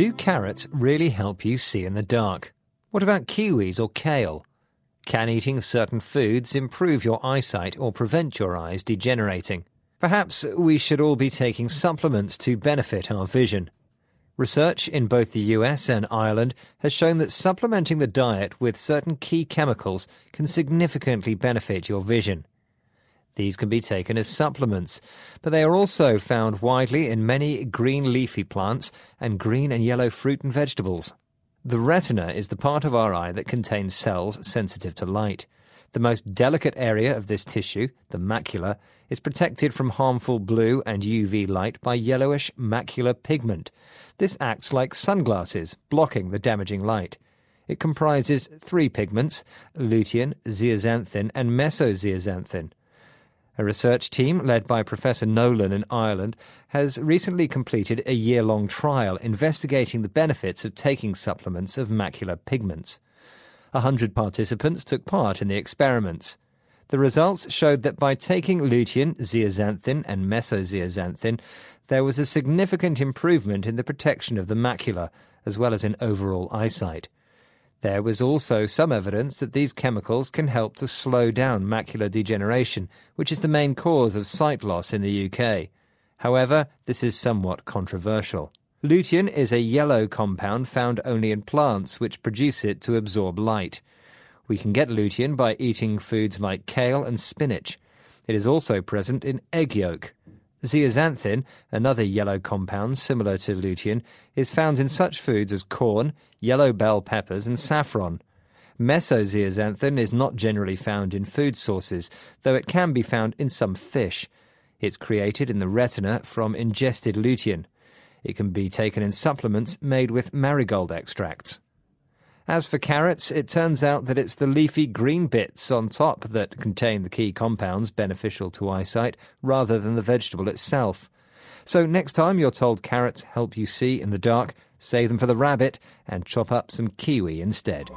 Do carrots really help you see in the dark? What about kiwis or kale? Can eating certain foods improve your eyesight or prevent your eyes degenerating? Perhaps we should all be taking supplements to benefit our vision. Research in both the US and Ireland has shown that supplementing the diet with certain key chemicals can significantly benefit your vision. These can be taken as supplements, but they are also found widely in many green leafy plants and green and yellow fruit and vegetables. The retina is the part of our eye that contains cells sensitive to light. The most delicate area of this tissue, the macula, is protected from harmful blue and UV light by yellowish macular pigment. This acts like sunglasses, blocking the damaging light. It comprises three pigments lutein, zeaxanthin, and mesozeaxanthin. A research team led by Professor Nolan in Ireland has recently completed a year long trial investigating the benefits of taking supplements of macular pigments. A hundred participants took part in the experiments. The results showed that by taking lutein, zeaxanthin, and mesozeaxanthin, there was a significant improvement in the protection of the macula, as well as in overall eyesight. There was also some evidence that these chemicals can help to slow down macular degeneration, which is the main cause of sight loss in the UK. However, this is somewhat controversial. Lutein is a yellow compound found only in plants which produce it to absorb light. We can get lutein by eating foods like kale and spinach. It is also present in egg yolk. Zeaxanthin, another yellow compound similar to lutein, is found in such foods as corn, yellow bell peppers, and saffron. Mesozeaxanthin is not generally found in food sources, though it can be found in some fish. It's created in the retina from ingested lutein. It can be taken in supplements made with marigold extracts. As for carrots, it turns out that it's the leafy green bits on top that contain the key compounds beneficial to eyesight rather than the vegetable itself. So next time you're told carrots help you see in the dark, save them for the rabbit and chop up some kiwi instead.